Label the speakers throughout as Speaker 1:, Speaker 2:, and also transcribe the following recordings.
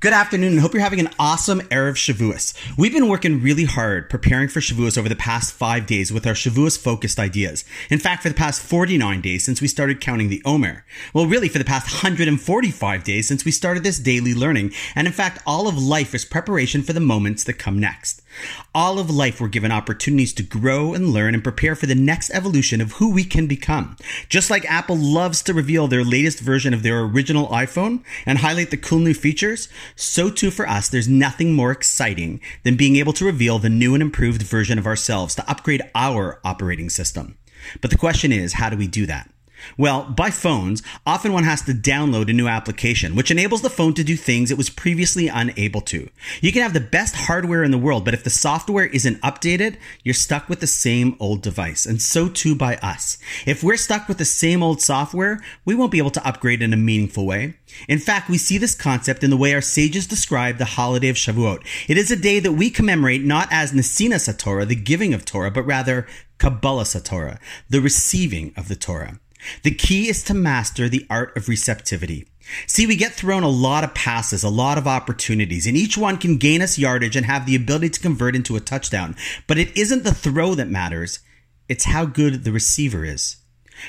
Speaker 1: Good afternoon and hope you're having an awesome Erev Shavuos. We've been working really hard preparing for Shavuos over the past five days with our Shavuos focused ideas. In fact, for the past 49 days since we started counting the Omer. Well, really for the past 145 days since we started this daily learning. And in fact, all of life is preparation for the moments that come next. All of life we're given opportunities to grow and learn and prepare for the next evolution of who we can become. Just like Apple loves to reveal their latest version of their original iPhone and highlight the cool new features, so too for us, there's nothing more exciting than being able to reveal the new and improved version of ourselves to upgrade our operating system. But the question is, how do we do that? Well, by phones, often one has to download a new application, which enables the phone to do things it was previously unable to. You can have the best hardware in the world, but if the software isn't updated, you're stuck with the same old device. And so too by us. If we're stuck with the same old software, we won't be able to upgrade in a meaningful way. In fact, we see this concept in the way our sages describe the holiday of Shavuot. It is a day that we commemorate not as Nesinas HaTorah, the giving of Torah, but rather Kabbalah HaTorah, the receiving of the Torah. The key is to master the art of receptivity. See, we get thrown a lot of passes, a lot of opportunities, and each one can gain us yardage and have the ability to convert into a touchdown. But it isn't the throw that matters, it's how good the receiver is.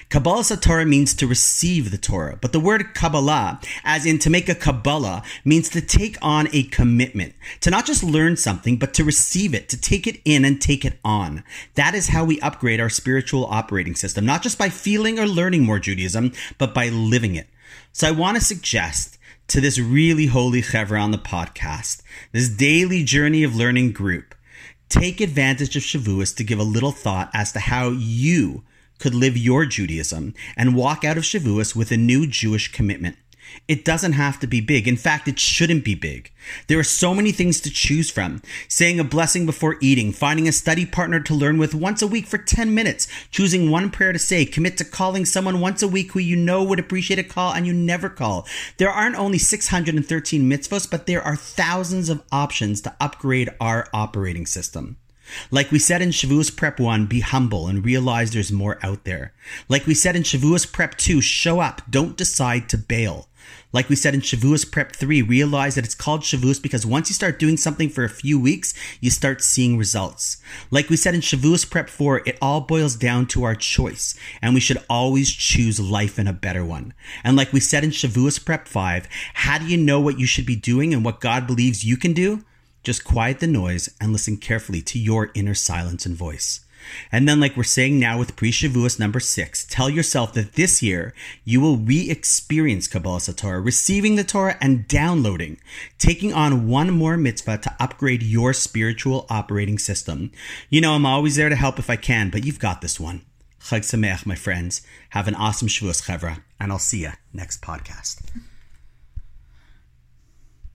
Speaker 1: Kabbalah Torah means to receive the Torah, but the word Kabbalah, as in to make a Kabbalah, means to take on a commitment, to not just learn something, but to receive it, to take it in and take it on. That is how we upgrade our spiritual operating system, not just by feeling or learning more Judaism, but by living it. So I want to suggest to this really holy chevra on the podcast, this daily journey of learning group, take advantage of Shavuos to give a little thought as to how you could live your Judaism and walk out of Shavuos with a new Jewish commitment. It doesn't have to be big. In fact, it shouldn't be big. There are so many things to choose from. Saying a blessing before eating, finding a study partner to learn with once a week for 10 minutes, choosing one prayer to say, commit to calling someone once a week who you know would appreciate a call and you never call. There aren't only 613 mitzvahs, but there are thousands of options to upgrade our operating system. Like we said in Shavuos Prep 1, be humble and realize there's more out there. Like we said in Shavuos Prep 2, show up, don't decide to bail. Like we said in Shavuos Prep 3, realize that it's called Shavuos because once you start doing something for a few weeks, you start seeing results. Like we said in Shavuos Prep 4, it all boils down to our choice, and we should always choose life in a better one. And like we said in Shavuos Prep 5, how do you know what you should be doing and what God believes you can do? Just quiet the noise and listen carefully to your inner silence and voice. And then, like we're saying now with Pre Shavuos number six, tell yourself that this year you will re experience Kabbalah Torah, receiving the Torah and downloading, taking on one more mitzvah to upgrade your spiritual operating system. You know, I'm always there to help if I can, but you've got this one. Chag Sameach, my friends. Have an awesome Shavuos, Chevra, and I'll see you next podcast.